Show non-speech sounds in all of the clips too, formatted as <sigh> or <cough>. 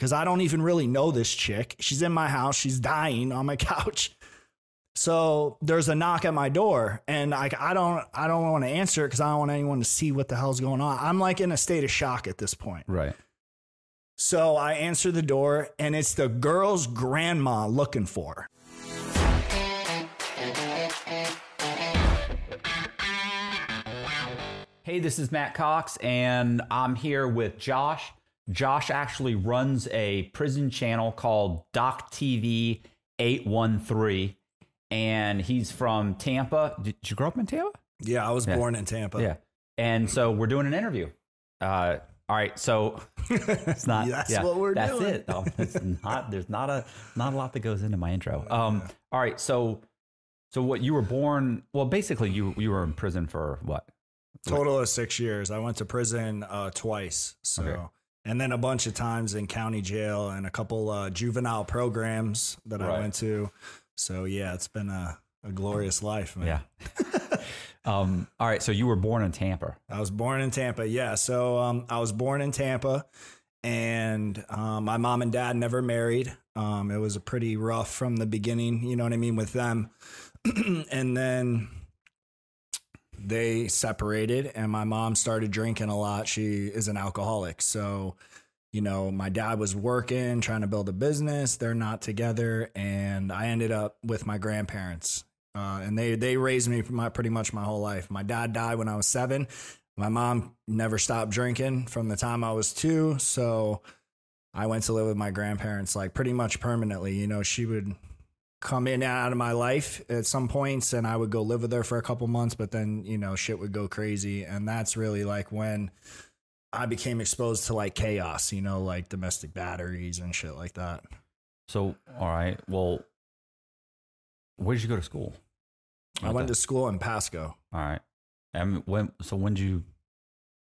because I don't even really know this chick. She's in my house. She's dying on my <laughs> couch. So there's a knock at my door, and I, I don't I don't want to answer it because I don't want anyone to see what the hell's going on. I'm like in a state of shock at this point. Right. So I answer the door, and it's the girl's grandma looking for. her. Hey, this is Matt Cox, and I'm here with Josh. Josh actually runs a prison channel called Doc TV 813, and he's from Tampa. Did you grow up in Tampa? Yeah, I was born in Tampa. Yeah. And so we're doing an interview. Uh, all right, so <laughs> it's not. That's yeah, what we're that's doing. it. Um, it's <laughs> not. There's not a not a lot that goes into my intro. Um, all right, so so what you were born? Well, basically, you you were in prison for what? Total of six years. I went to prison uh, twice. So, Okay. And then a bunch of times in county jail and a couple uh, juvenile programs that I went to. So yeah, it's been a, a glorious life, man. Yeah. <laughs> um. All right. So you were born in Tampa. I was born in Tampa. Yeah. So um, I was born in Tampa, and um, my mom and dad never married. Um, it was a pretty rough from the beginning. You know what I mean with them, <clears throat> and then they separated, and my mom started drinking a lot. She is an alcoholic, so. You know, my dad was working, trying to build a business. They're not together, and I ended up with my grandparents, uh, and they they raised me my pretty much my whole life. My dad died when I was seven. My mom never stopped drinking from the time I was two, so I went to live with my grandparents like pretty much permanently. You know, she would come in and out of my life at some points, and I would go live with her for a couple months, but then you know shit would go crazy, and that's really like when. I became exposed to like chaos, you know, like domestic batteries and shit like that. So all right. Well, where did you go to school? I went to school in Pasco. All right. And when? So when did you?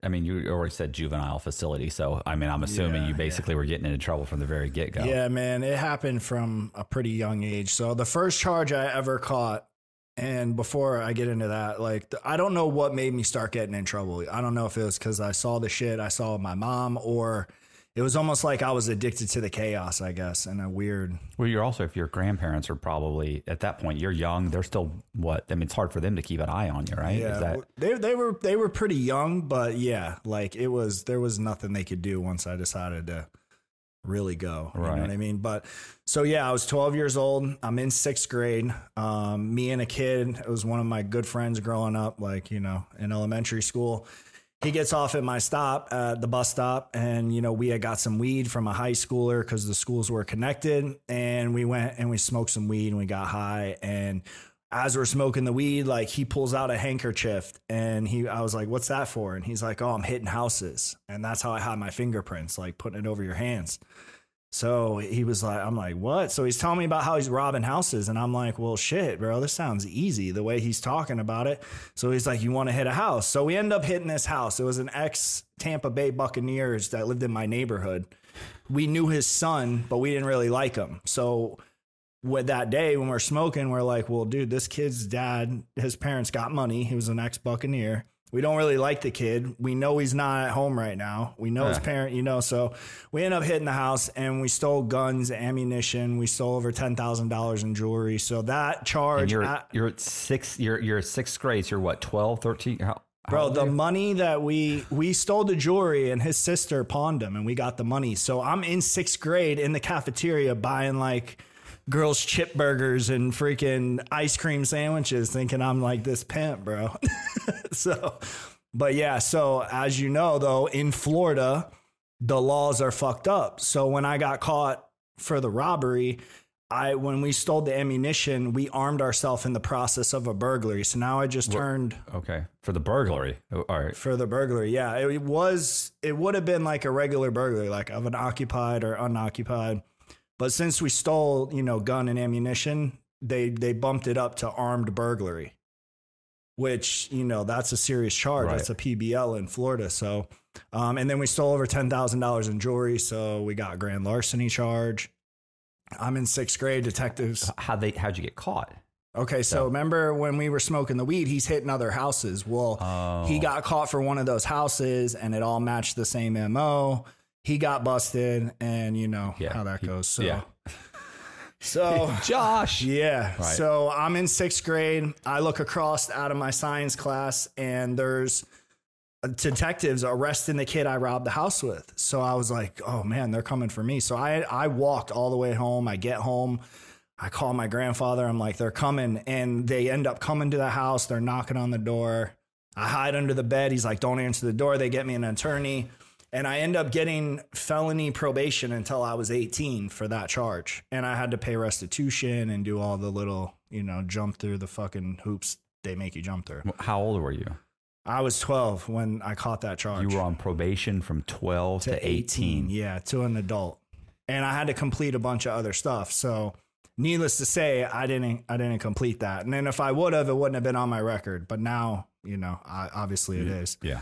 I mean, you already said juvenile facility. So I mean, I'm assuming Yeah, you yeah. basically were getting into trouble from the very get go. Yeah, man, it happened from a pretty young age. So the first charge I ever caught, and before I get into that, like I don't know what made me start getting in trouble. I don't know if it was because I saw the shit I saw with my mom, or it was almost like I was addicted to the chaos. I guess, and a weird. Well, you're also if your grandparents are probably at that point. You're young. They're still what? I mean, it's hard for them to keep an eye on you, right? Yeah, Is that they they were they were pretty young, but yeah, like it was there was nothing they could do once I decided to really go. You know Right. what I mean? But so yeah, I was 12 years old. I'm in sixth grade. Um, me and a kid, it was one of my good friends growing up, like you know, in elementary school. He gets off at my stop at the bus stop, and you know we had got some weed from a high schooler because the schools were connected, and we went and we smoked some weed and we got high and as we're smoking the weed, like he pulls out a handkerchief and he, I was like, what's that for? And he's like, oh, I'm hitting houses. And that's how I had my fingerprints, like putting it over your hands. So he was like, I'm like, what? So he's telling me about how he's robbing houses. And I'm like, well, shit, bro, this sounds easy the way he's talking about it. So he's like, you want to hit a house? So we end up hitting this house. It was an ex Tampa Bay Buccaneers that lived in my neighborhood. We knew his son, but we didn't really like him. So with that day when we're smoking, we're like, well, dude, this kid's dad, his parents got money. He was an ex Buccaneer. We don't really like the kid. We know he's not at home right now. We know his parent, you know. So we end up hitting the house and we stole guns, ammunition. We stole over ten thousand dollars in jewelry. So that and charge, you're at- you're at six. You're you're sixth grade. So you're what? 12, 13? How, how Bro, the money that we we stole the jewelry and his sister pawned him, and we got the money. So I'm in sixth grade in the cafeteria buying like girls chip burgers and freaking ice cream sandwiches, thinking I'm like this pimp, bro. <laughs> so, but yeah. So as you know, though, in Florida, the laws are fucked up. So when I got caught for the robbery. I when we stole the ammunition, we armed ourselves in the process of a burglary. So now I just turned Okay, for the burglary. Oh, All right. for the burglary. Yeah, it was. It would have been like a regular burglary, like of an occupied or unoccupied. But since we stole, you know, gun and ammunition, they they bumped it up to armed burglary, which you know that's a serious charge. Right. That's a PBL in Florida. So, um, and then we stole over ten thousand dollars in jewelry. So we got a grand larceny charge. I'm in sixth grade. Detectives How they? How'd you get caught? Okay, so remember when we were smoking the weed, he's hitting other houses. Well, Oh. he got caught for one of those houses and it all matched the same MO. He got busted, and you know Yeah, how that he- goes. So, yeah. <laughs> so <laughs> Josh. yeah. Right. So I'm in sixth grade. I look across out of my science class, and there's detectives arresting the kid I robbed the house with. So I was like, oh man, they're coming for me. So I I walked all the way home. I get home. I call my grandfather. I'm like, they're coming. And they end up coming to the house. They're knocking on the door. I hide under the bed. He's like, don't answer the door. They get me an attorney. And I end up getting felony probation until I was 18 for that charge. And I had to pay restitution and do all the little, you know, jump through the fucking hoops they make you jump through. How old were you? I was 12 when I caught that charge. You were on probation from 12 to, 18. Yeah, to an adult. And I had to complete a bunch of other stuff. So, needless to say, I didn't I didn't complete that. And then if I would have, it wouldn't have been on my record. But now, you know, I, obviously it is. Yeah.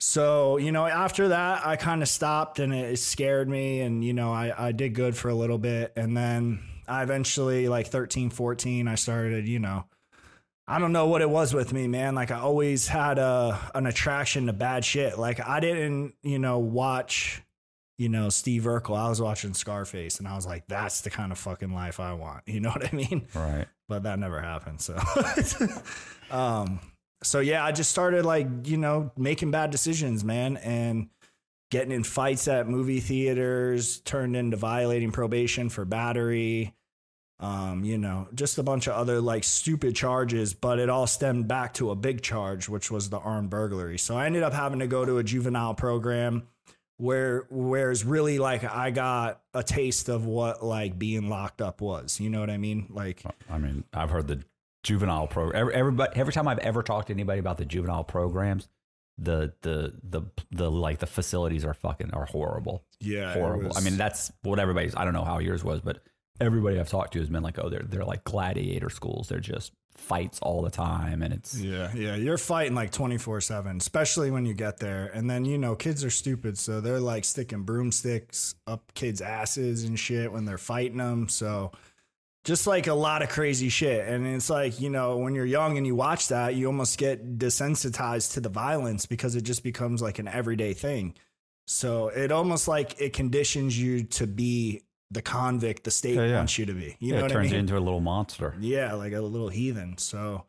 So, you know, after that, I kind of stopped and it scared me. And, you know, I, I did good for a little bit. And then I eventually, like 13, 14, I started, you know, I don't know what it was with me, man. Like I always had a an attraction to bad shit. Like I didn't, you know, watch, you know, Steve Urkel. I was watching Scarface and I was like, that's the kind of fucking life I want. <laughs> You know what I mean? Right. but that never happened. So, <laughs> um, so yeah, I just started like you know making bad decisions, man, and getting in fights at movie theaters turned into violating probation for battery. Um, you know, just a bunch of other like stupid charges, but it all stemmed back to a big charge, which was the armed burglary. So I ended up having to go to a juvenile program where where's really like I got a taste of what like being locked up was. You know what I mean? Like I mean, I've heard the juvenile program. Every, everybody, every time I've ever talked to anybody about the juvenile programs, the the the the like the facilities are fucking are horrible, Yeah, horrible. I mean, that's what everybody's. I don't know how yours was, but everybody I've talked to has been like, oh, they're they're like gladiator schools. They're just fights all the time, and it's Yeah, yeah, you're fighting like 24 7, especially when you get there. And then, you know, kids are stupid. So they're like sticking broomsticks up kids' asses and shit when they're fighting them. So just like a lot of crazy shit. And it's like, you know, when you're young and you watch that, you almost get desensitized to the violence because it just becomes like an everyday thing. So it almost like it conditions you to be the convict the state Yeah, yeah. wants you to be. You yeah, know it what I turns mean? you into a little monster. Yeah, like a little heathen. So,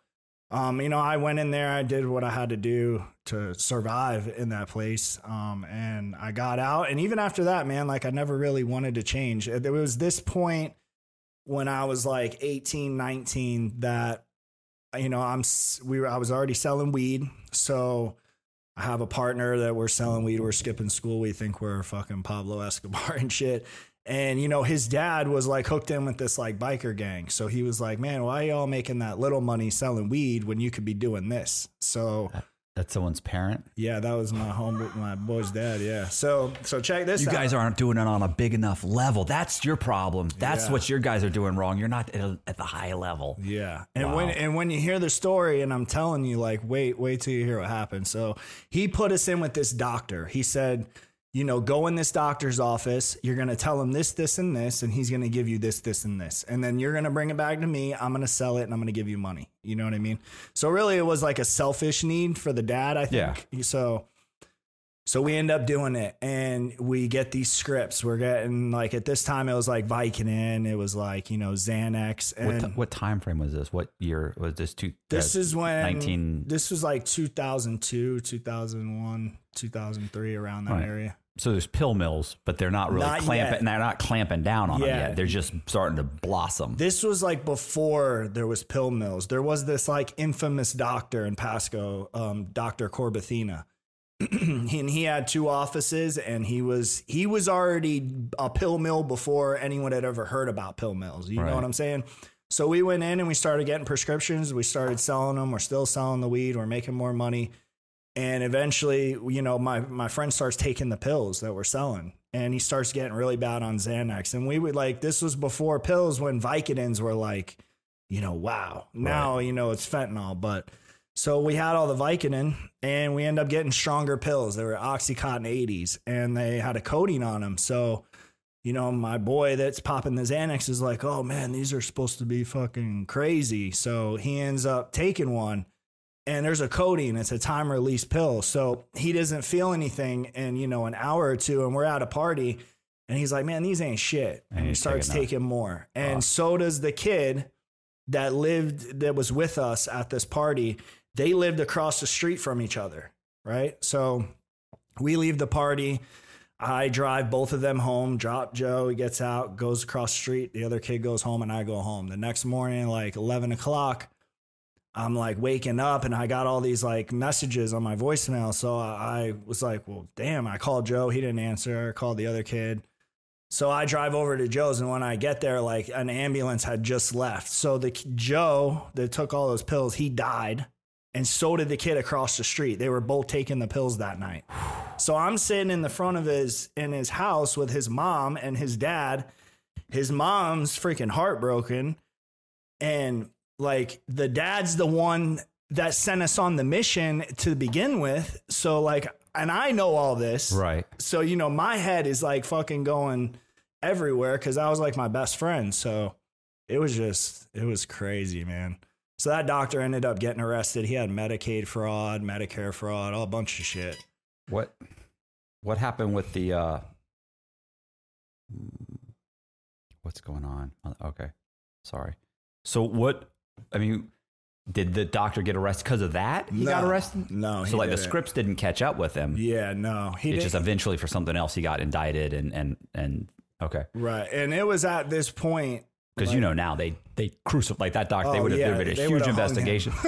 um, you know, I went in there, I did what I had to do to survive in that place. Um, and I got out. And even after that, man, like I never really wanted to change. There was this point when I was like 18, 19 that, you know, I'm, we were, I was already selling weed. So, I have a partner that we're selling weed. We're skipping school. We think we're fucking Pablo Escobar <laughs> and shit. And you know, his dad was like hooked in with this like biker gang. So he was like, "Man, why are y'all making that little money selling weed when you could be doing this?" So That's someone's parent. yeah, that was my home, my boy's dad. Yeah. So so check this. You out. guys aren't doing it on a big enough level. That's your problem. That's Yeah. what your guys are doing wrong. You're not at, a- at the high level. Yeah. And Wow. when and when you hear the story and I'm telling you like wait wait till you hear what happened. So he put us in with this doctor. He said, you know, go in this doctor's office. You're going to tell him this this and this and he's going to give you this this and this. And then you're going to bring it back to me. I'm going to sell it and I'm going to give you money. You know what I mean? So really it was like a selfish need for the dad, I think. So so we end up doing it and we get these scripts. We're getting like at this time it was like Vicodin, it was like, you know, Xanax and What, ti- what time frame was this? What year was this? Two, this uh, is when 19 This was like 2002, 2001, 2003 around that Right. area. So there's pill mills, but they're not really Not clamping. yet. They're not clamping down on them yet. They're just starting to blossom. This was like before there was pill mills. There was this like infamous doctor in Pasco, um, Dr. Corbathina. <clears throat> and he had two offices and he was he was already a pill mill before anyone had ever heard about pill mills. You Right. know what I'm saying? So we went in and we started getting prescriptions. We started selling them. We're still selling the weed. We're making more money. And eventually, you know, my my friend starts taking the pills that we're selling, and he starts getting really bad on Xanax. And we would like this was before pills when Vicodins were like, you know, wow. Now you know it's fentanyl, but so we had all the Vicodin, and we end up getting stronger pills. They were OxyContin 80s, and they had a coating on them. So you know, my boy that's popping the Xanax is like, oh man, these are supposed to be fucking crazy. So he ends up taking one and there's a coating. It's a time release pill. So he doesn't feel anything in, you know, an hour or two. And we're at a party and he's like, man, these ain't shit. And, And he starts taking taking more. And so does the kid that lived, that was with us at this party. They lived across the street from each other. Right. So we leave the party. I drive both of them home, drop Joe, he gets out, goes across the street. The other kid goes home, and I go home. The next morning, like 11 o'clock, I'm like waking up and I got all these like messages on my voicemail. So I was like, well, damn, I called Joe. He didn't answer. I called the other kid. So I drive over to Joe's, and when I get there, like an ambulance had just left. So the Joe that took all those pills, he died, and so did the kid across the street. They were both taking the pills that night. So I'm sitting in the front of his in his house with his mom and his dad. His mom's freaking heartbroken, and like the dad's the one that sent us on the mission to begin with. So like, and I know all this, Right. so you know my head is like fucking going everywhere because i was like my best friend so it was just it was crazy man so that doctor ended up getting arrested he had medicaid fraud medicare fraud all a bunch of shit What what happened with the uh what's going on? Uh, Okay. Sorry. So what I mean did the doctor get arrested because of that? He got arrested? no he So like the didn't. scripts didn't catch up with him. yeah no he It's didn't just eventually for something else he got indicted and and and okay. right and it was at this point Because you know now they they crucify like that doctor. they Oh, would have yeah, there been a they huge would've hung him. investigation. <laughs>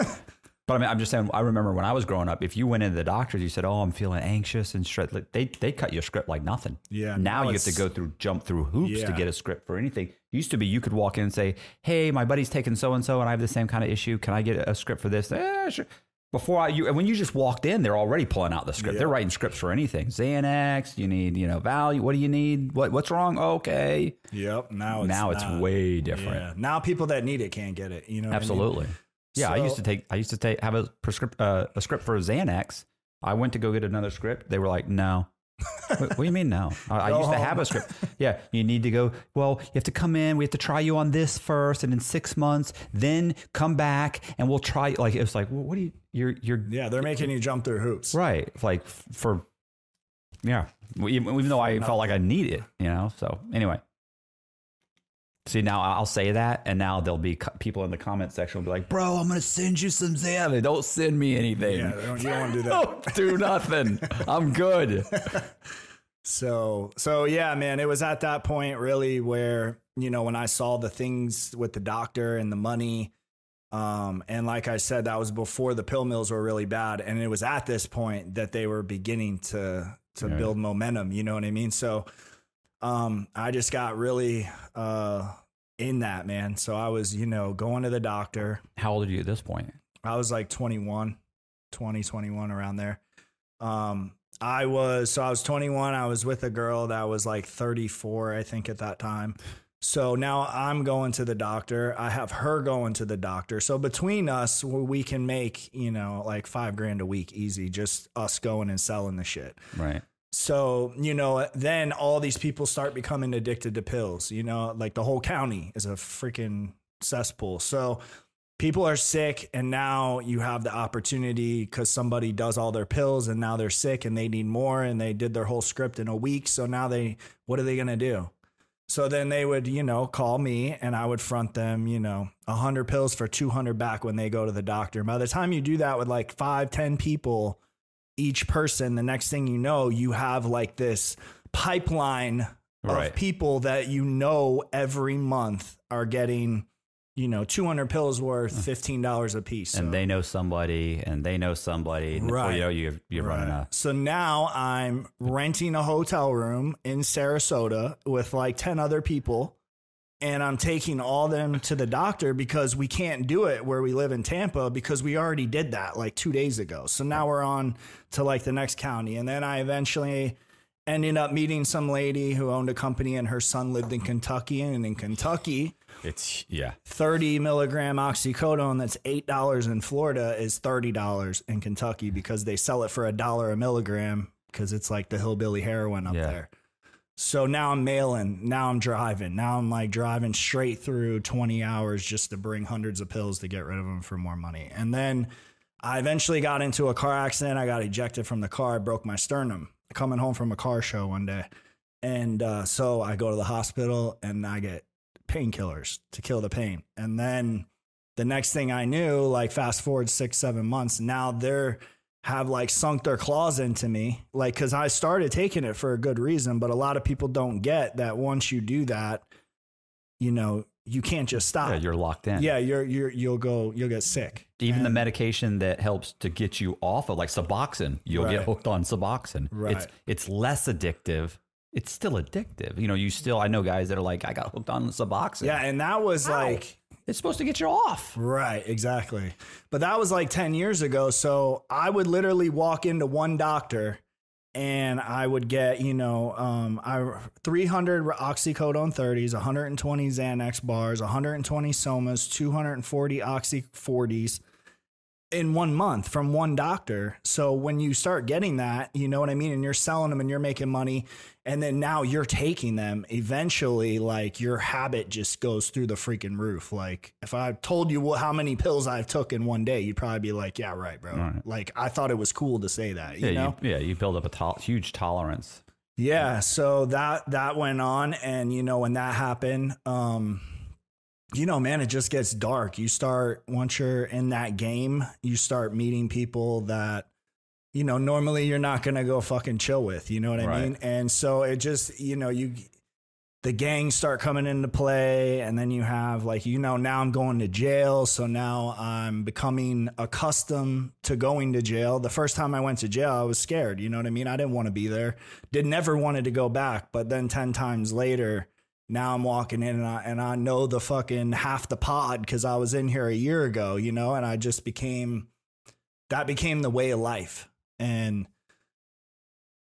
but I mean, I'm just saying. I remember when I was growing up, if you went into the doctors, you said, "Oh, I'm feeling anxious and stressed." Like, they they cut your script like nothing. Yeah, Now now you have to go through jump through hoops to get a script for anything. Used to be you could walk in and say, "Hey, my buddy's taking so and so, and I have the same kind of issue. Can I get a script for this?" Eh, sure. Before I, you, and when you just walked in, they're already pulling out the script. They're writing scripts for anything. Xanax, you need, you know, Valium. What do you need? What what's wrong? Okay. yep now it's now it's not. way different. yeah now people that need it can't get it you know what I mean? Yeah, I used to take. I used to take have a prescript uh, a script for Xanax. I went to go get another script. They were like, "No." <laughs> what, what do you mean no? I, I used to have a script. Yeah, you need to go. Well, you have to come in. We have to try you on this first, and in six months, then come back, and we'll try. Like it was like, well, what do you? You're you're yeah they're making you jump through hoops right. Like for yeah. Even, even though I felt like I need it, you know. So anyway, see now I'll say that, and now there'll be co- people in the comment section will be like, "Bro, I'm gonna send you some Xanax. Don't send me anything. yeah don't- you don't want to do that <laughs> do nothing. I'm good." <laughs> So, so yeah, man, it was at that point really where, you know, when I saw the things with the doctor and the money, um, and like I said, that was before the pill mills were really bad. And it was at this point that they were beginning to, to Yeah. build momentum. You know what I mean? So, um, I just got really, uh, in that, man. So I was, you know, going to the doctor. How old are you at this point? I was like 21, 20, 21 around there. Um, I was, so I was 21. I was with a girl that was like 34, I think, at that time. So now I'm going to the doctor. I have her going to the doctor. So between us, we can make, you know, like five grand a week easy, just us going and selling the shit. Right. So, you know, then all these people start becoming addicted to pills. You know, like the whole county is a freaking cesspool. So people are sick, and now you have the opportunity because somebody does all their pills and now they're sick and they need more and they did their whole script in a week. So now they, what are they going to do? So then they would, you know, call me and I would front them, you know, 100 pills for 200 back when they go to the doctor. By the time you do that with like five, 10 people, each person, the next thing you know, you have like this pipeline Right. of people that you know every month are getting, you know, 200 pills worth mm. $15 a piece. And So- they know somebody, and they know somebody. And before Right. you know, you're, you're running Right. a. So now I'm renting a hotel room in Sarasota with like 10 other people. And I'm taking all them to the doctor because we can't do it where we live in Tampa because we already did that like two days ago. So now we're on to like the next county. And then I eventually ended up meeting some lady who owned a company and her son lived in Kentucky. And in Kentucky, It's yeah. 30 milligram oxycodone that's $8 in Florida is $30 in Kentucky because they sell it for a dollar a milligram because it's like the hillbilly heroin up Yeah. there. So now I'm mailing, now I'm driving, now I'm like driving straight through 20 hours just to bring hundreds of pills to get rid of them for more money. And then I eventually got into a car accident. I got ejected from the car. I broke my sternum coming home from a car show one day. And uh, so I go to the hospital and I get painkillers to kill the pain. And then the next thing I knew, like fast forward six, seven months, now they're have like sunk their claws into me. Like, cause I started taking it for a good reason, but a lot of people don't get that once you do that, you know, you can't just stop. Yeah, you're locked in. Yeah, you're you're you'll go you'll get sick. Even the medication that helps to get you off of like Suboxone, you'll Right. get hooked on Suboxone. Right. It's it's less addictive. It's still addictive. You know, you still I know guys that are like, I got hooked on Suboxone. Yeah, and that was like It's supposed to get you off. Right, exactly. But that was like 10 years ago. So I would literally walk into one doctor and I would get, you know, um, I 300 oxycodone 30s, 120 Xanax bars, 120 somas, 240 oxy 40s in one month from one doctor. So when you start getting that, you know what I mean? And you're selling them and you're making money. And then now you're taking them. Eventually, like your habit just goes through the freaking roof. Like if I told you how many pills I've took in one day, you'd probably be like, yeah, right, bro. Right. Like I thought it was cool to say that, you yeah, know? you, yeah, you build up a to- huge tolerance. Yeah, so that that went on and you know when that happened um you know man it just gets dark. You start once you're in that game, you start meeting people that you know normally you're not going to go fucking chill with, you know what I Right. mean? And so it just you know you the gangs start coming into play and then you have like you know now i'm going to jail so now i'm becoming accustomed to going to jail the first time i went to jail i was scared you know what i mean i didn't want to be there did never wanted to go back but then 10 times later now i'm walking in and i, and I know the fucking half the pod because i was in here a year ago you know and i just became that became the way of life and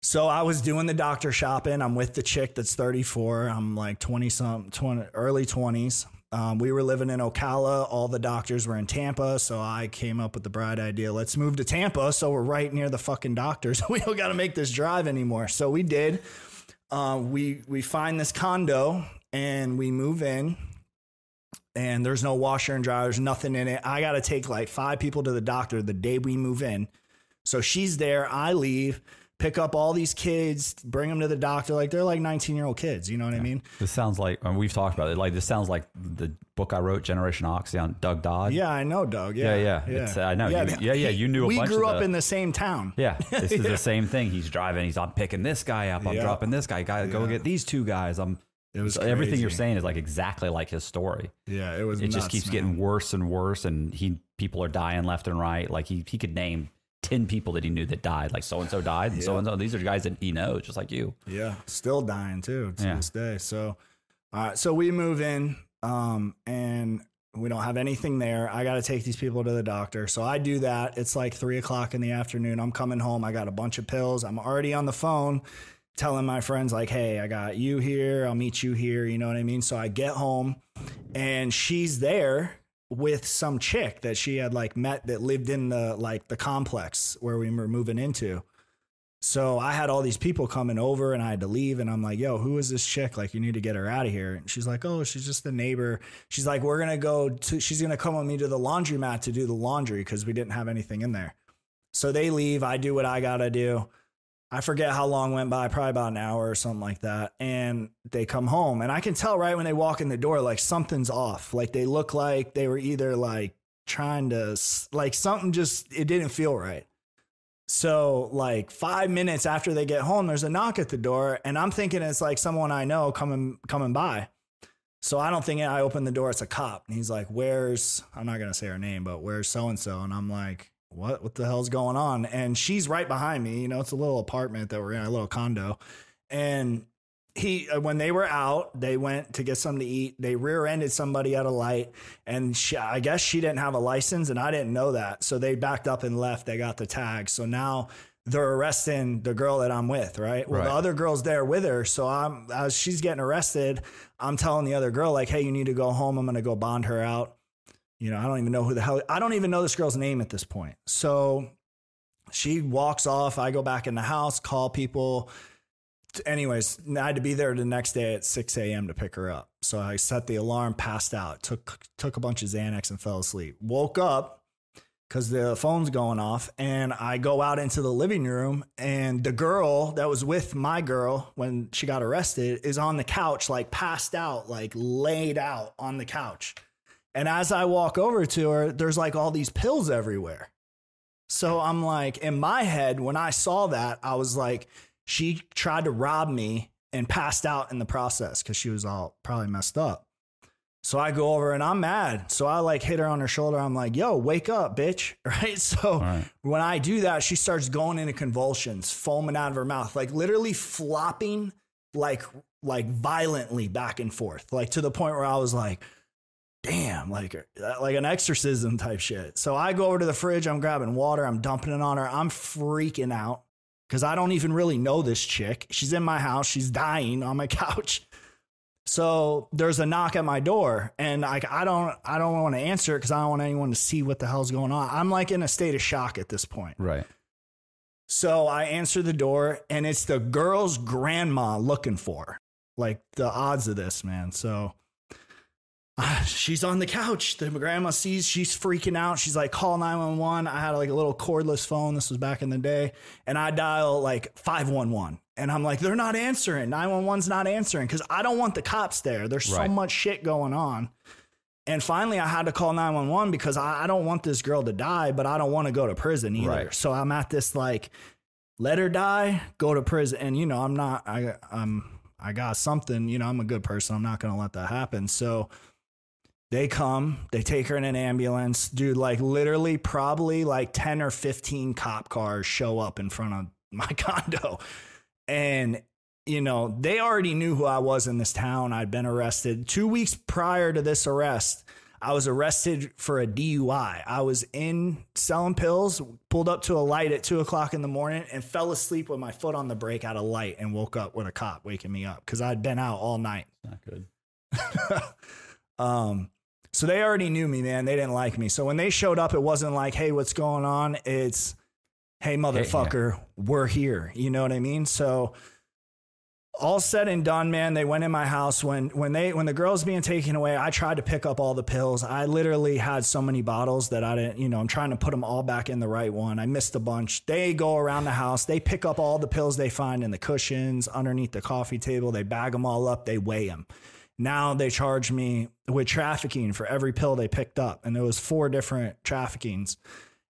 so I was doing the doctor shopping. I'm with the chick that's 34. I'm like 20 some 20 early 20s. Um, we were living in Ocala. All the doctors were in Tampa. So I came up with the bright idea. Let's move to Tampa. So we're right near the fucking doctors. <laughs> we don't got to make this drive anymore. So we did. Uh, we we find this condo and we move in. And there's no washer and dryer. There's nothing in it. I got to take like five people to the doctor the day we move in. So she's there. I leave, pick up all these kids, bring them to the doctor. Like they're like 19 year old kids. You know what I mean? This sounds like and we've talked about it. Like this sounds like the book I wrote, Generation Oxy, on Doug Dodd. Yeah, I know, Doug. Yeah, Yeah, yeah. It's- I know. You- yeah, yeah, you knew a we grew up the- in the same town. Yeah, <laughs> this is the same thing. He's driving. He's I'm picking this guy up. I'm Yeah. dropping this guy. Guy, go Yeah. get these two guys. I'm. It was so everything you're saying is like exactly like his story. Yeah, it was. It just keeps man. getting worse and worse, and he people are dying left and right. Like he he could name ten people that he knew that died. Like so and so died, and so and so. These are guys that he knows, just like you. Yeah, still dying too to Yeah. this day. So, all right, so we move in, um, and we don't have anything there. I got to take these people to the doctor, so I do that. It's like three o'clock in the afternoon. I'm coming home. I got a bunch of pills. I'm already on the phone, telling my friends like, "Hey, I got you here. I'll meet you here." You know what I mean? So I get home, and she's there with some chick that she had like met that lived in the like the complex where we were moving into. So I had all these people coming over and I had to leave. And I'm like, yo, who is this chick? Like, you need to get her out of here. And she's like, oh, she's just the neighbor. She's like, we're going to go to, she's going to come with me to the laundromat to do the laundry because we didn't have anything in there. So they leave. I do what I got to do. I forget how long went by, probably about an hour or something like that. And they come home. And I can tell right when they walk in the door, like something's off. Like they look like they were either like trying to, like something just, it didn't feel right. So, like five minutes after they get home, there's a knock at the door, and I'm thinking it's like someone I know coming coming by. So I don't think I open the door. It's a cop, and he's like, "Where's?" I'm not gonna say her name, but where's so and so? And I'm like, "What? What the hell's going on?" And she's right behind me. You know, it's a little apartment that we're in, a little condo, and he uh, when they were out, they went to get something to eat. They rear-ended somebody at a light, and she, I guess she didn't have a license, and I didn't know that. So they backed up and left. They got the tag. So now they're arresting the girl that I'm with, right? Well, Right. the other girl's there with her. So I'm as she's getting arrested, I'm telling the other girl like, "Hey, you need to go home. I'm going to go bond her out." You know, I don't even know who the hell. I don't even know this girl's name at this point. So she walks off. I go back in the house, call people anyways, I had to be there the next day at 6 a.m. to pick her up. So I set the alarm, passed out, took took a bunch of Xanax and fell asleep. Woke up, because the phone's going off. And I go out into the living room, and the girl that was with my girl when she got arrested is on the couch, like passed out, like laid out on the couch. And as I walk over to her, there's like all these pills everywhere. So I'm like, in my head, when I saw that, I was like, she tried to rob me and passed out in the process because she was all probably messed up. So I go over and I'm mad. So I like hit her on her shoulder. I'm like, yo, wake up, bitch. <laughs> Right. So Right. when I do that, she starts going into convulsions, foaming out of her mouth, like literally flopping like like violently back and forth, like to the point where I was like, damn, like uh, like an exorcism type shit. So I go over to the fridge, I'm grabbing water, I'm dumping it on her. I'm freaking out because I don't even really know this chick. She's in my house, she's dying on my <laughs> couch. So there's a knock at my door, and I, I don't I don't want to answer it because I don't want anyone to see what the hell's going on. I'm like in a state of shock at this point. Right. So I answer the door, and it's the girl's grandma looking for. her. Like the odds of this, man. So uh, <sighs> she's on the couch. The grandma sees she's freaking out. She's like, call 911. I had like a little cordless phone. This was back in the day. And I dial like 511. And I'm like, they're not answering. 911's not answering because I don't want the cops there. There's so much shit going on. And finally, I had to call 911 because I, I don't want this girl to die, but I don't want to go to prison either. Right. So I'm at this like, let her die, go to prison. And you know, I'm not. I I'm I got something. You know, I'm a good person. I'm not gonna let that happen. So they come, they take her in an ambulance, dude. Like literally, probably like ten or fifteen cop cars show up in front of <laughs> my condo, and you know, they already knew who I was in this town. I'd been arrested two weeks prior to this arrest. I was arrested for a DUI. I was in selling pills, pulled up to a light at two o'clock in the morning, and fell asleep with my foot on the brake at a light and woke up with a cop waking me up because I'd been out all night. Not good. <laughs> Um, so they already knew me, man. They didn't like me. So when they showed up, it wasn't like, hey, what's going on? It's, hey, motherfucker, we're here. You know what I mean? So all said and done, man, they went in my house when when they when the girl's being taken away, I tried to pick up all the pills. I literally had so many bottles that I didn't, you know, I'm trying to put them all back in the right one. I missed a bunch. They go around the house, they pick up all the pills they find in the cushions, underneath the coffee table, they bag them all up, they weigh them. Now they charge me with trafficking for every pill they picked up, and there was four different traffickings.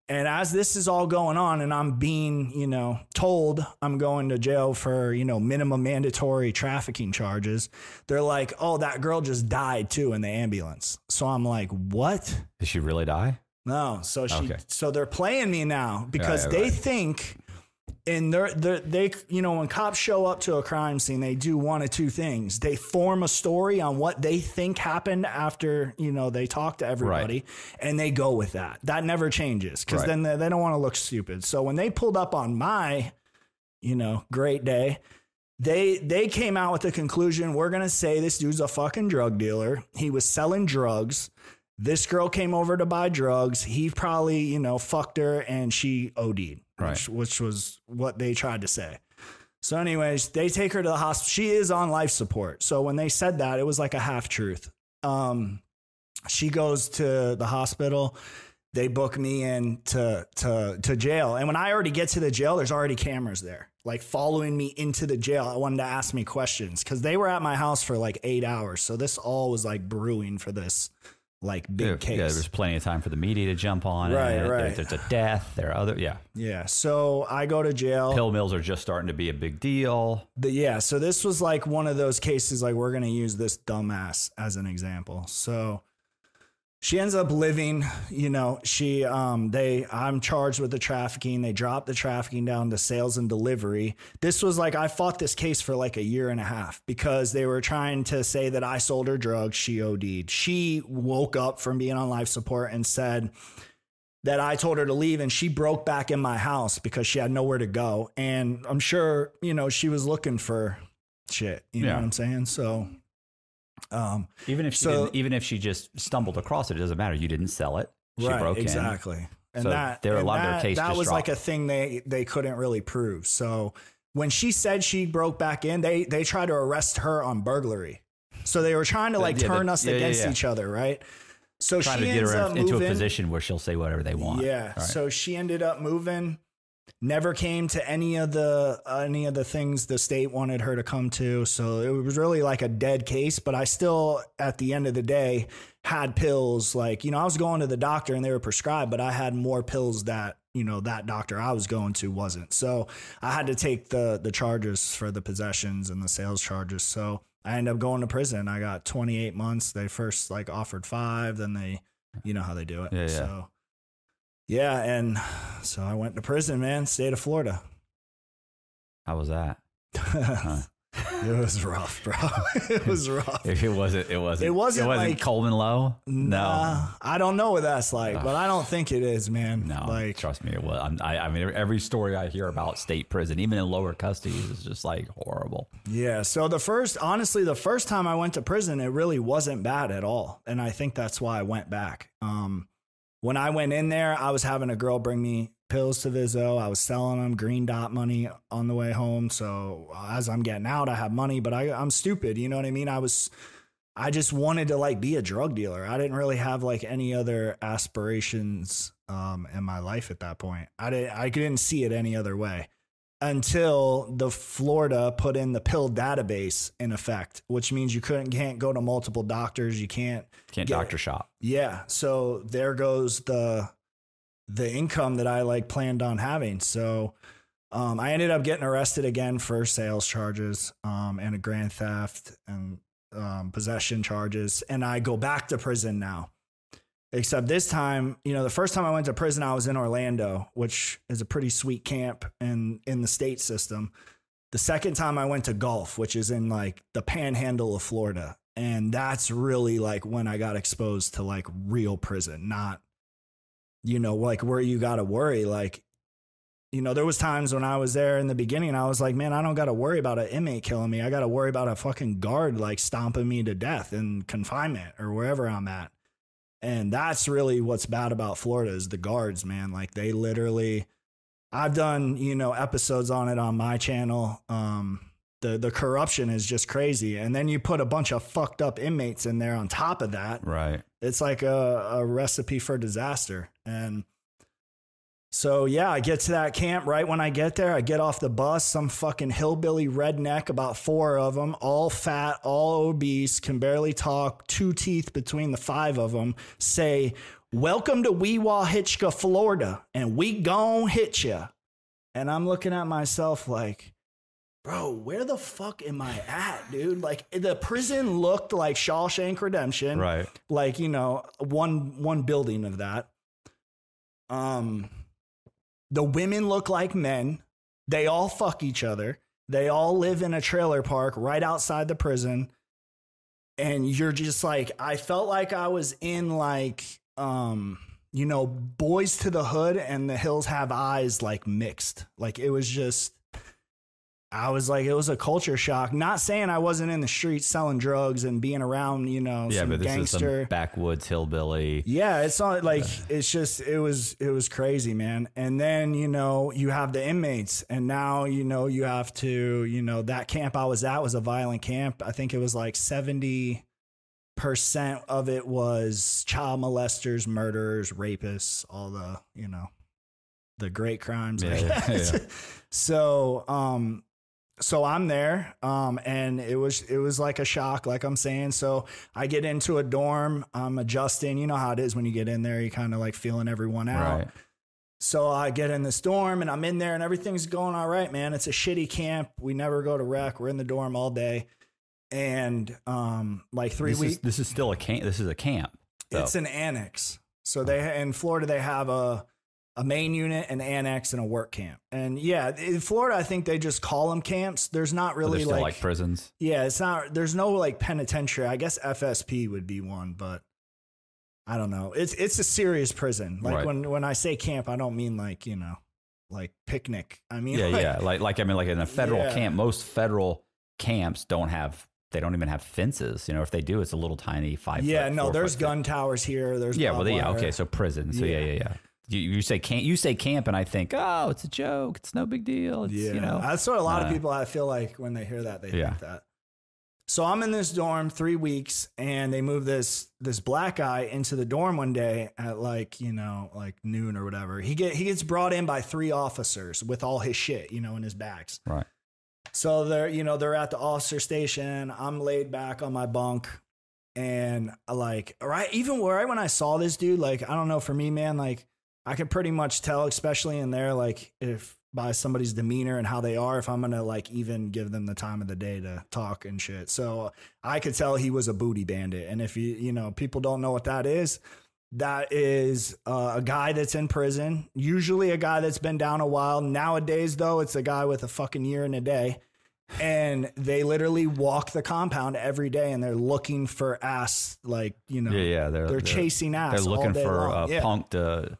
And as this is all going on, and I'm being, you know, told I'm going to jail for, you know, minimum mandatory trafficking charges, they're like, oh, that girl just died too in the ambulance. So I'm like, what? Did she really die? No. So she, Okay. so they're playing me now because yeah, they right. think, and they're, they're, they, you know, when cops show up to a crime scene, they do one of two things. They form a story on what they think happened after, you know, they talk to everybody and they go with that. That never changes because Right. then they, they don't want to look stupid. So when they pulled up on my, you know, great day, they they came out with the conclusion we're gonna say this dude's a fucking drug dealer. He was selling drugs. This girl came over to buy drugs. He probably, you know, fucked her and she OD'd, Right. which, which was what they tried to say. So, anyways, they take her to the hospital. She is on life support. So when they said that, it was like a half truth. Um, she goes to the hospital. They book me in to to to jail, and when I already get to the jail, there's already cameras there, like following me into the jail. I wanted to ask me questions because they were at my house for like eight hours. So this all was like brewing for this like big Yeah, case. yeah, there's plenty of time for the media to jump on Right, it. There- right. There's a death. There are other, yeah. yeah. So I go to jail. Pill mills are just starting to be a big deal. The- yeah, so this was like one of those cases like we're going to use this dumbass as an example. So she ends up living, you know, she um they I'm charged with the trafficking. They dropped the trafficking down to sales and delivery. This was like I fought this case for like a year and a half because they were trying to say that I sold her drugs, she OD'd. She woke up from being on life support and said that I told her to leave and she broke back in my house because she had nowhere to go. And I'm sure, you know, she was looking for shit. You know what I'm saying? So um Even if she So- didn't, even if she just stumbled across it, it doesn't matter. You didn't sell it. She right, broke in. exactly. And So that there- are a lot of their that, that was like a thing they they couldn't really prove. So when she said she broke back in, they they tried to arrest her on burglary. So they were trying to like yeah, turn the- us yeah, against yeah. each other, right? So trying she to get ends her up into a position where she'll say whatever they want. Yeah. Right. So she ended up moving. Never came to any of the any of the things the state wanted her to come to. So it was really like a dead case. But I still, at the end of the day, had pills. Like you know, I was going to the doctor and they were prescribed, but I had more pills that you know that doctor I was going to wasn't. So I had to take the the charges for the possessions and the sales charges. So I ended up going to prison. I got 28 months. They first like offered five, then they, you know how they do it. Yeah, yeah. So yeah, and so I went to prison, man, state of Florida. How was that? <laughs> it was rough, bro. <laughs> it was rough. If it wasn't, it wasn't. It wasn't like- Coleman Low. Nah, I don't know what that's like, but I don't think it is, man. No, like trust me, it was. I'm, I, I mean, every story I hear about state prison, even in lower custody, is just like horrible. Yeah. So the first, honestly, the first time I went to prison, it really wasn't bad at all. And I think that's why I went back. Um, when I went in there, I was having a girl bring me pills to Vizzo. I was selling them green dot money on the way home. So uh, as I'm getting out, I have money, but I, I'm stupid. You know what I mean? I was, I just wanted to like be a drug dealer. I didn't really have like any other aspirations um, in my life at that point. I didn't, I didn't see it any other way until the Florida put in the pill database in effect, which means you couldn't can't go to multiple doctors. You can't Can't Get- doctor shop. yeah. So there goes the the income that I like planned on having. So um, I ended up getting arrested again for sales charges um, and a grand theft and um, possession charges. And I go back to prison now. Except this time, you know, the first time I went to prison, I was in Orlando, which is a pretty sweet camp in in the state system. The second time I went to Gulf, which is in like the panhandle of Florida. And that's really like when I got exposed to like real prison, not, you know, like where you got to worry. Like, you know, there was times when I was there in the beginning, I was like, man, I don't got to worry about an inmate killing me. I got to worry about a fucking guard like stomping me to death in confinement or wherever I'm at. And that's really what's bad about Florida is the guards, man. Like they literally I've done, you know, episodes on it on my channel. Um the the corruption is just crazy. And then you put a bunch of fucked up inmates in there on top of that. Right. It's like a, a recipe for disaster. And so yeah, I get to that camp right when I get there. I get off the bus, some fucking hillbilly redneck, about four of them, all fat, all obese, can barely talk, two teeth between the five of them, say, "Welcome to Wewahitchka, Florida, and we gon' hit ya." And I'm looking at myself like, bro, where the fuck am I at, dude? Like the prison looked like Shawshank Redemption, Right. like you know one one building of that um the women look like men. They all fuck each other. They all live in a trailer park right outside the prison. And you're just like i felt like i was in like um you know boys to the hood and the hills have eyes like mixed. Like it was just I was like, it was a culture shock. Not saying I wasn't in the streets selling drugs and being around, you know, Yeah, some but this gangster. is some backwoods hillbilly. Yeah, it's not like it's just it was it was crazy, man. And then, you know, you have the inmates and now, you know, you have to, you know, that camp I was at was a violent camp. I think it was like 70 percent of it was child molesters, murderers, rapists, all the, you know, the great crimes. Yeah, yeah. <laughs> so, um so I'm there, um, and it was it was like a shock, like I'm saying. So I get into a dorm, I'm adjusting. You know how it is when you get in there, you kind of like feeling everyone out. Right. So I get in this dorm and I'm in there and everything's going all right, man. It's a shitty camp. We never go to rec. We're in the dorm all day. And um like 3 This weeks is, this is still a camp. This is a camp. though. it's an annex. So they in Florida they have a a main unit, an annex, and a work camp. And yeah, in Florida I think they just call them camps. There's not really like, like, prisons. yeah, it's not. There's no like penitentiary. I guess FSP would be one, but I don't know. It's it's a serious prison. Like Right. when when I say camp, I don't mean like you know, like picnic. I mean Yeah, <laughs> like, yeah. Like, like I mean, like in a federal Yeah. camp, most federal camps don't have. They don't even have fences. You know, if they do, it's a little tiny five. yeah. foot, No, there's gun towers here. There's Yeah, well, yeah, okay, so prison. So yeah, Yeah. yeah, yeah. You, you say camp, you say camp, and I think, oh, it's a joke. It's no big deal. It's yeah, you know, that's what a lot of uh, people I feel like when they hear that they Yeah. think that. So I'm in this dorm three weeks, and they move this this black guy into the dorm one day at like you know like noon or whatever. He get he gets brought in by three officers with all his shit you know in his bags. Right. So they're you know they're at the officer station. I'm laid back on my bunk, and like right even right when I saw this dude, like I don't know for me, man, like I could pretty much tell, especially in there, like if by somebody's demeanor and how they are, if I'm gonna like even give them the time of the day to talk and shit. So I could tell he was a booty bandit, and if you you know people don't know what that is. That is uh, a guy that's in prison, usually a guy that's been down a while. Nowadays, though, it's a guy with a fucking year and a day and they literally walk the compound every day and they're looking for ass like you know Yeah, yeah. They're they're, they're, chasing ass they're looking for long. a yeah. punk to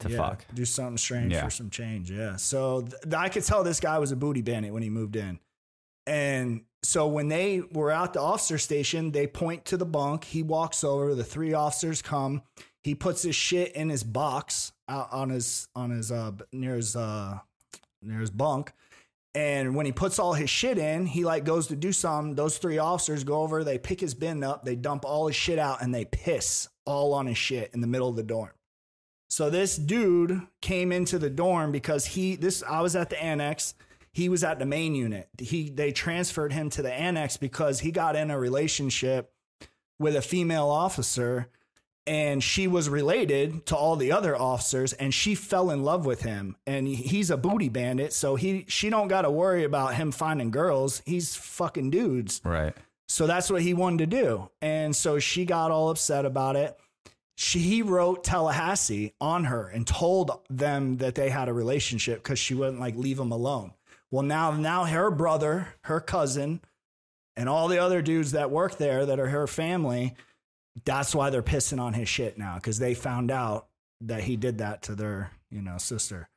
to Yeah, fuck. do something strange Yeah. for some change yeah so th- i could tell this guy was a booty bandit when he moved in and so when they were at the officer station they point to the bunk he walks over the three officers come he puts his shit in his box out on his on his uh near his uh near his bunk and when he puts all his shit in, he like goes to do something. Those three officers go over, they pick his bin up, they dump all his shit out, and they piss all on his shit in the middle of the dorm. So this dude came into the dorm because he this I was at the annex. He was at the main unit. He they transferred him to the annex because he got in a relationship with a female officer and she was related to all the other officers and she fell in love with him and he's a booty bandit so he she don't got to worry about him finding girls he's fucking dudes Right. so that's what he wanted to do and so she got all upset about it she he wrote Tallahassee on her and told them that they had a relationship because she wouldn't like leave him alone. Well now now her brother her cousin and all the other dudes that work there that are her family that's why they're pissing on his shit now because they found out that he did that to their you know sister.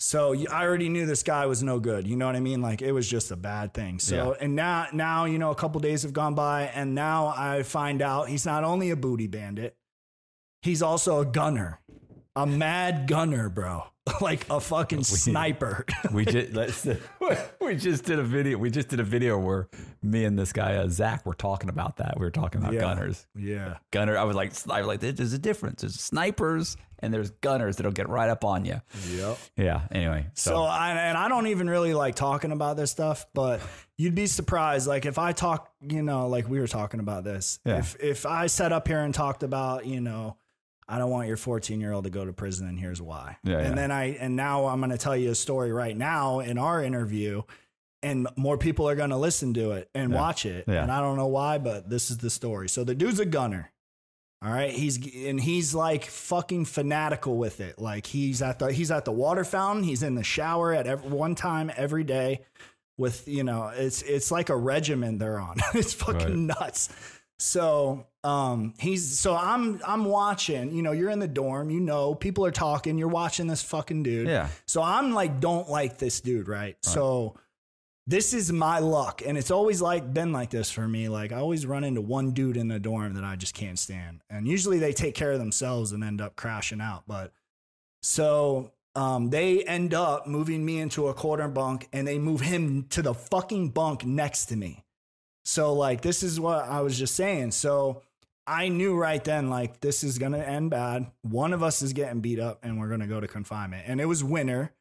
So I already knew this guy was no good you know what i mean? Like it was just a bad thing. So Yeah. and now now you know a couple days have gone by and now i find out he's not only a booty bandit he's also a gunner a mad gunner bro <laughs> like a fucking sniper <laughs> We just <laughs> let's, we just did a video. We just did a video where me and this guy uh, Zach were talking about that. We were talking about Yeah. gunners. yeah Gunner. I was like, I was like, there's a difference. There's snipers and there's gunners that'll get right up on you. yep Yeah. Anyway, so, So, I, and I don't even really like talking about this stuff, but you'd be surprised. Like if I talk, you know, like we were talking about this. Yeah. If if I sat up here and talked about, you know, I don't want your 14 year old to go to prison, and here's why. Yeah, and yeah. then I and now I'm going to tell you a story right now in our interview, and more people are going to listen to it and Yeah. watch it. And I don't know why, but this is the story. So the dude's a gunner. All right, he's and he's like fucking fanatical with it. Like he's at the he's at the water fountain. He's in the shower at every, one time every day. With you know, it's it's like a regimen they're on. <laughs> it's fucking nuts. So um he's so I'm I'm watching. You know, you're in the dorm. You know, people are talking. You're watching this fucking dude. yeah. So I'm like, don't like this dude, right? So this is my luck. And it's always like been like this for me. Like I always run into one dude in the dorm that I just can't stand. And usually they take care of themselves and end up crashing out. But so um, they end up moving me into a quarter bunk and they move him to the fucking bunk next to me. So like this is what I was just saying. So I knew right then like this is gonna end bad. One of us is getting beat up and we're gonna go to confinement. And it was winter,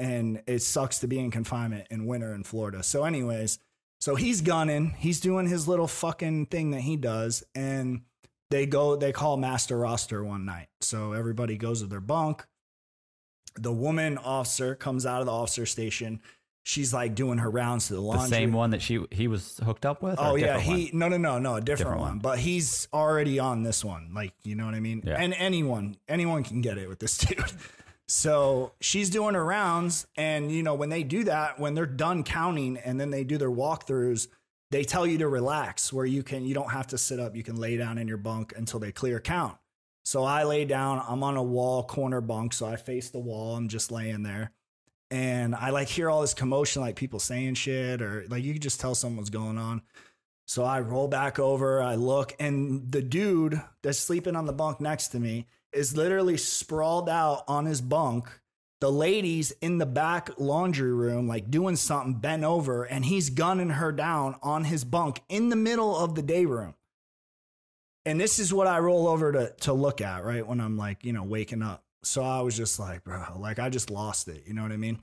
and it sucks to be in confinement in winter in Florida. So, anyways, so he's gunning, he's doing his little fucking thing that he does, and they go they call master roster one night. So everybody goes to their bunk. The woman officer comes out of the officer station. She's like doing her rounds to the laundry. The same one that she he was hooked up with. Oh yeah, he no no no no a different, Different one. one. but he's already on this one. Like you know what I mean? Yeah. And anyone anyone can get it with this <laughs> dude. So she's doing her rounds, and you know when they do that, when they're done counting, and then they do their walkthroughs, they tell you to relax, where you can you don't have to sit up, you can lay down in your bunk until they clear count. So I lay down, I'm on a wall corner bunk, so I face the wall, I'm just laying there. And I like hear all this commotion, like people saying shit, or like you could just tell someone's going on. So I roll back over, I look, and the dude that's sleeping on the bunk next to me is literally sprawled out on his bunk the lady's in the back laundry room, like doing something, bent over, and he's gunning her down on his bunk in the middle of the day room. And this is what I roll over to to look at, right? When I'm like, you know, waking up. So I was just like, bro, like I just lost it. You know what I mean?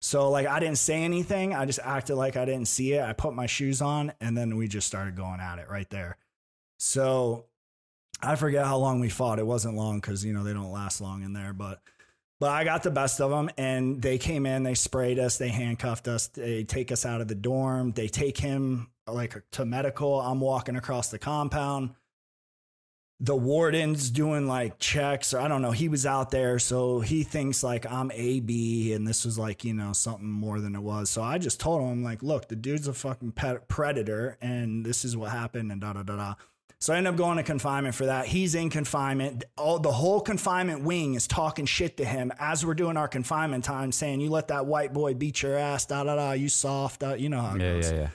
So like I didn't say anything. I just acted like I didn't see it. I put my shoes on and then we just started going at it right there. So I forget how long we fought. It wasn't long because you know they don't last long in there, but but I got the best of them and they came in, they sprayed us, they handcuffed us, they take us out of the dorm, they take him like to medical. I'm walking across the compound the warden's doing like checks or I don't know. He was out there, so he thinks like I'm AB and this was like, you know, something more than it was. So I just told him, like, look, the dude's a fucking pet predator and this is what happened and da da da da. So I end up going to confinement for that. He's in confinement. All the whole confinement wing is talking shit to him as we're doing our confinement time, saying, You let that white boy beat your ass, da da da, you soft, da, you know how it Yeah, goes. yeah, yeah.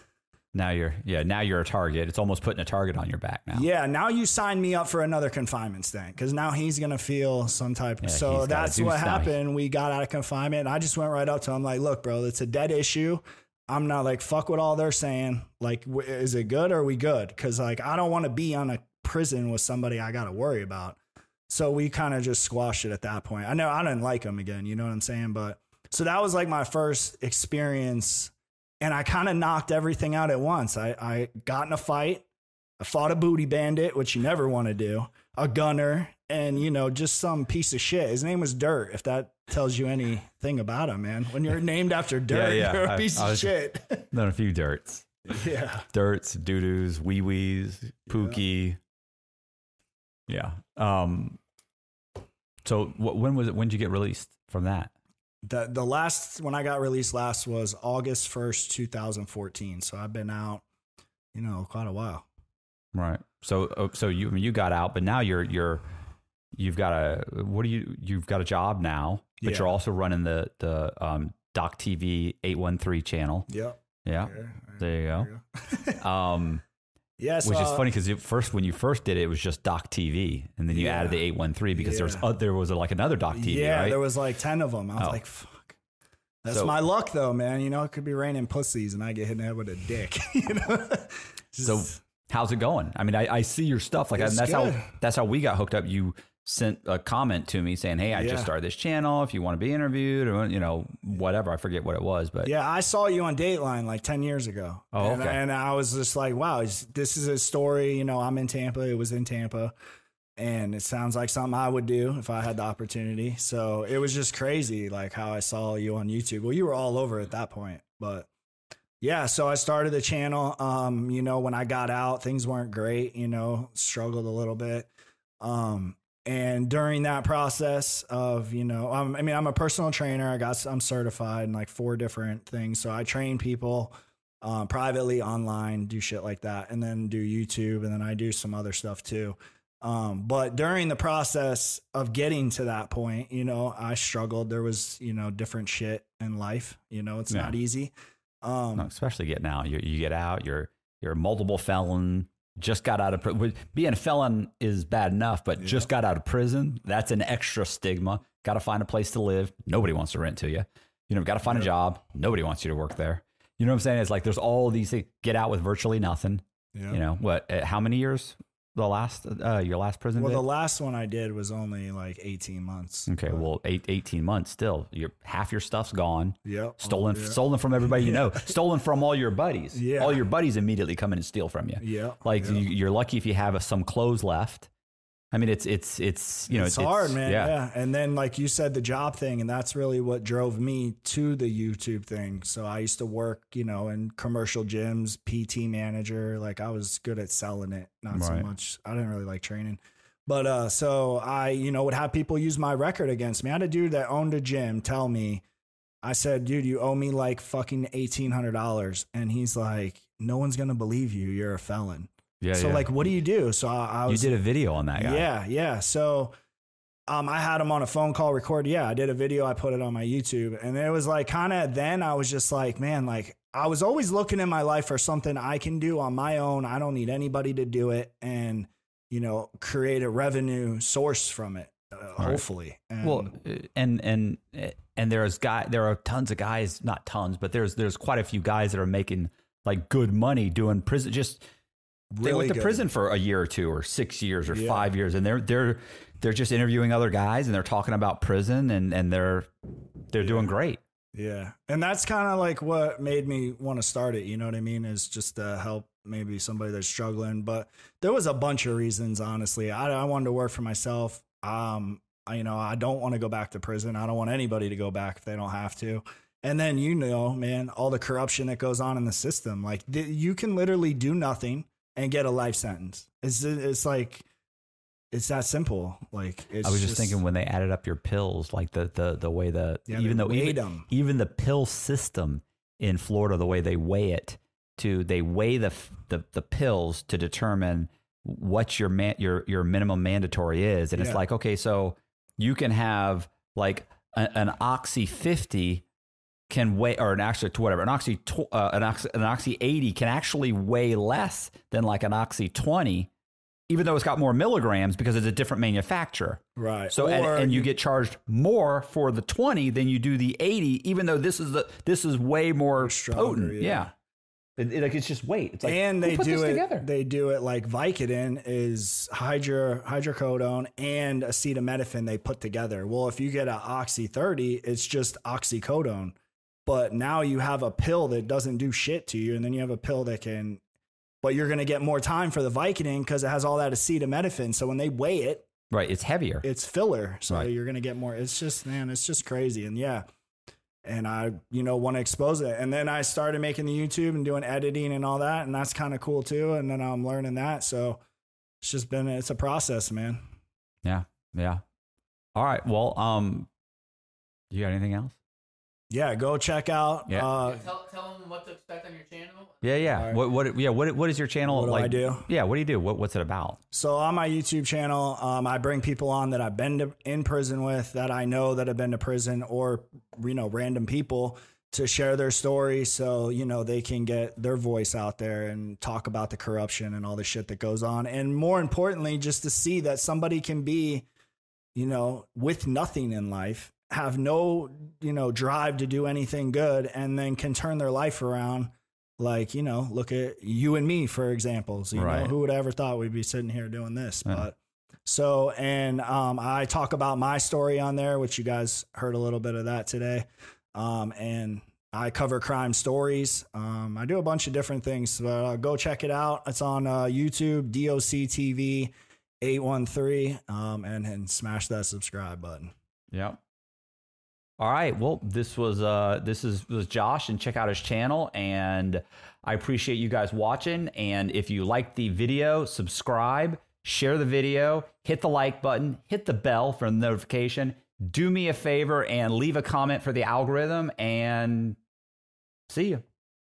Now you're yeah. Now you're a target. It's almost putting a target on your back now. Yeah, now you sign me up for another confinement stint because now he's gonna feel some type. Yeah, so that's what stuff. happened. We got out of confinement, and I just went right up to him like, "Look, bro, it's a dead issue. I'm not like fuck what all they're saying. Like, w- is it good or are we good? Because like I don't want to be on a prison with somebody I got to worry about. So we kind of just squashed it at that point. I know I didn't like him again. You know what I'm saying? But so that was like my first experience, and I kind of knocked everything out at once. I I got in a fight. I fought a booty bandit, which you never want to do, a gunner, and you know, just some piece of shit. His name was Dirt, if that tells you anything about him, man. When you're named after Dirt, yeah. you're a I- piece I of was- shit. Done a few dirts, <laughs> yeah. dirts, doo doos, wee wees, pookie. Yeah. Um. So wh- when was it? When did you get released from that? The the last when I got released last was August first, two thousand fourteen. So I've been out, you know, quite a while. Right. So uh, so you you got out, but now you're you're you've got a what do you you've got a job now, but Yeah. you're also running the the um Doc TV eight one three channel. Yep. Yeah. There you go. go. <laughs> Um, yeah, so, which is funny because first when you first did it, it was just Doc TV, and then you Yeah. added the eight one three because there was uh, there was like another Doc TV, yeah, right? there was like ten of them. I was Oh. like, fuck. That's So- my luck, though, man. You know, it could be raining pussies, and I get hit in the head with a dick. <laughs> you know. So how's it going? I mean, I, I see your stuff. Like, that's good. how that's how we got hooked up. You sent a comment to me saying, "Hey, I Yeah. just started this channel. If you want to be interviewed, or you know, whatever. I forget what it was, but Yeah, I saw you on Dateline like 10 years ago. Oh, and, okay. and I was just like, wow, this is a story. You know, I'm in Tampa. It was in Tampa. And it sounds like something I would do if I had the opportunity. So it was just crazy, like how I saw you on YouTube. Well, you were all over at that point. But yeah, so I started the channel. Um, you know, when I got out, things weren't great, you know, struggled a little bit. Um, and during that process of you know um, i mean i'm a personal trainer i got i'm certified in like four different things so i train people um, privately online do shit like that and then do youtube and then i do some other stuff too um, but during the process of getting to that point you know i struggled there was you know different shit in life you know it's Yeah. not easy um, No, especially getting out. You you get out. You're you're a multiple felon. Just got out of prison. Being a felon is bad enough, but just got out of prison. That's an extra stigma. Got to find a place to live. Nobody wants to rent to you. You know, got to find a job. Nobody wants you to work there. You know what I'm saying? It's like there's all these things. Get out with virtually nothing. yeah. You know what? uh, How many years? The last uh, your last prison? well the last one i did was only like 18 months okay, but- well, eight, 18 months still. Your half your stuff's gone. Yep. Stolen, Oh, yeah. stolen from everybody you know. <laughs> stolen from all your buddies. Yeah. All your buddies immediately come in and steal from you. Yeah. Like you, you're lucky if you have some clothes left. I mean, it's it's it's you know it's hard, man. Yeah. And then, like you said, the job thing, and that's really what drove me to the YouTube thing. So I used to work, you know, in commercial gyms, PT manager. Like I was good at selling it, not so much. I didn't really like training. But uh, so I, you know, would have people use my record against me. I had a dude that owned a gym tell me, I said, dude, you owe me like fucking eighteen hundred dollars, and he's like, no one's gonna believe you. You're a felon. Yeah. so yeah. like, what do you do? So I, I you did a video on that guy. yeah, yeah. So um, I had him on a phone call record. Yeah, I did a video. I put it on my YouTube, and it was like kind of then I was just like, man, like I was always looking in my life for something I can do on my own. I don't need anybody to do it, and you know, create a revenue source from it. Uh, Right. Hopefully, and Well, uh, and and and and there's guy there are tons of guys, not tons, but there's there's quite a few guys that are making like good money doing prison just they went to good. prison for a year or two or six years or Yeah. five years and they're they're they're just interviewing other guys and they're talking about prison and and they're they're doing great Yeah. And that's kind of like what made me want to start it. You know what I mean? Is just to help maybe somebody that's struggling. But there was a bunch of reasons, honestly. I, I wanted to work for myself. Um, I, you know, I don't want to go back to prison. I don't want anybody to go back if they don't have to. And then, you know, man, all the corruption that goes on in the system. Like, th- you can literally do nothing and get a life sentence. It's, it's like, it's that simple. Like, it's I was just, thinking when they added up your pills, like the the the way the Yeah, even though even, 'em. even the pill system in Florida, the way they weigh it, to they weigh the the, the pills to determine what your man, your your minimum mandatory is, and it's like okay, so you can have like a, an oxy fifty can weigh or an oxy whatever an oxy uh, an oxy an oxy 80 can actually weigh less than like an oxy 20 even though it's got more milligrams because it's a different manufacturer right. so and, and you get charged more for the 20 than you do the 80 even though this is the this is way more Stronger, potent yeah. yeah, It- it- like it's just weight it's like and they do it. together They do it like Vicodin is hydro hydrocodone and acetaminophen they put together. Well, if you get an oxy thirty, it's just oxycodone. But now you have a pill that doesn't do shit to you, and then you have a pill that can. But you're going to get more time for the Vicodin because it has all that acetaminophen. So when they weigh it, right it's heavier it's filler. So Right. you're going to get more. It's just, man, it's just crazy. And yeah. And I, you know, want to expose it. And then I started making the YouTube and doing editing and all that. And that's kind of cool too. And then I'm learning that. So it's just been, it's a process, man. yeah yeah all right well um you got anything else Yeah. Go check out. Yeah. Uh, Tell, tell them what to expect on your channel. yeah yeah All right. what what yeah what what is your channel What do like I do? yeah what do you do what what's it about So on my YouTube channel, um, I bring people on that I've been to, in prison with, that I know that have been to prison, or you know, random people to share their story, so you know they can get their voice out there and talk about the corruption and all the shit that goes on, and more importantly, just to see that somebody can be, you know, with nothing in life, have no you know drive to do anything good, and then can turn their life around. Like you know, look at you and me for examples. You Right. know, who would ever thought we'd be sitting here doing this? Yeah. But so, and um, I talk about my story on there, which you guys heard a little bit of that today. Um, and I cover crime stories. Um, I do a bunch of different things. But uh, go check it out. It's on uh, YouTube, DOC TV eight one three, um, and and smash that subscribe button. Yep. All right. Well, this was uh this is was Josh and check out his channel and I appreciate you guys watching and if you like the video, subscribe, share the video, hit the like button, hit the bell for the notification. Do me a favor and leave a comment for the algorithm and see you.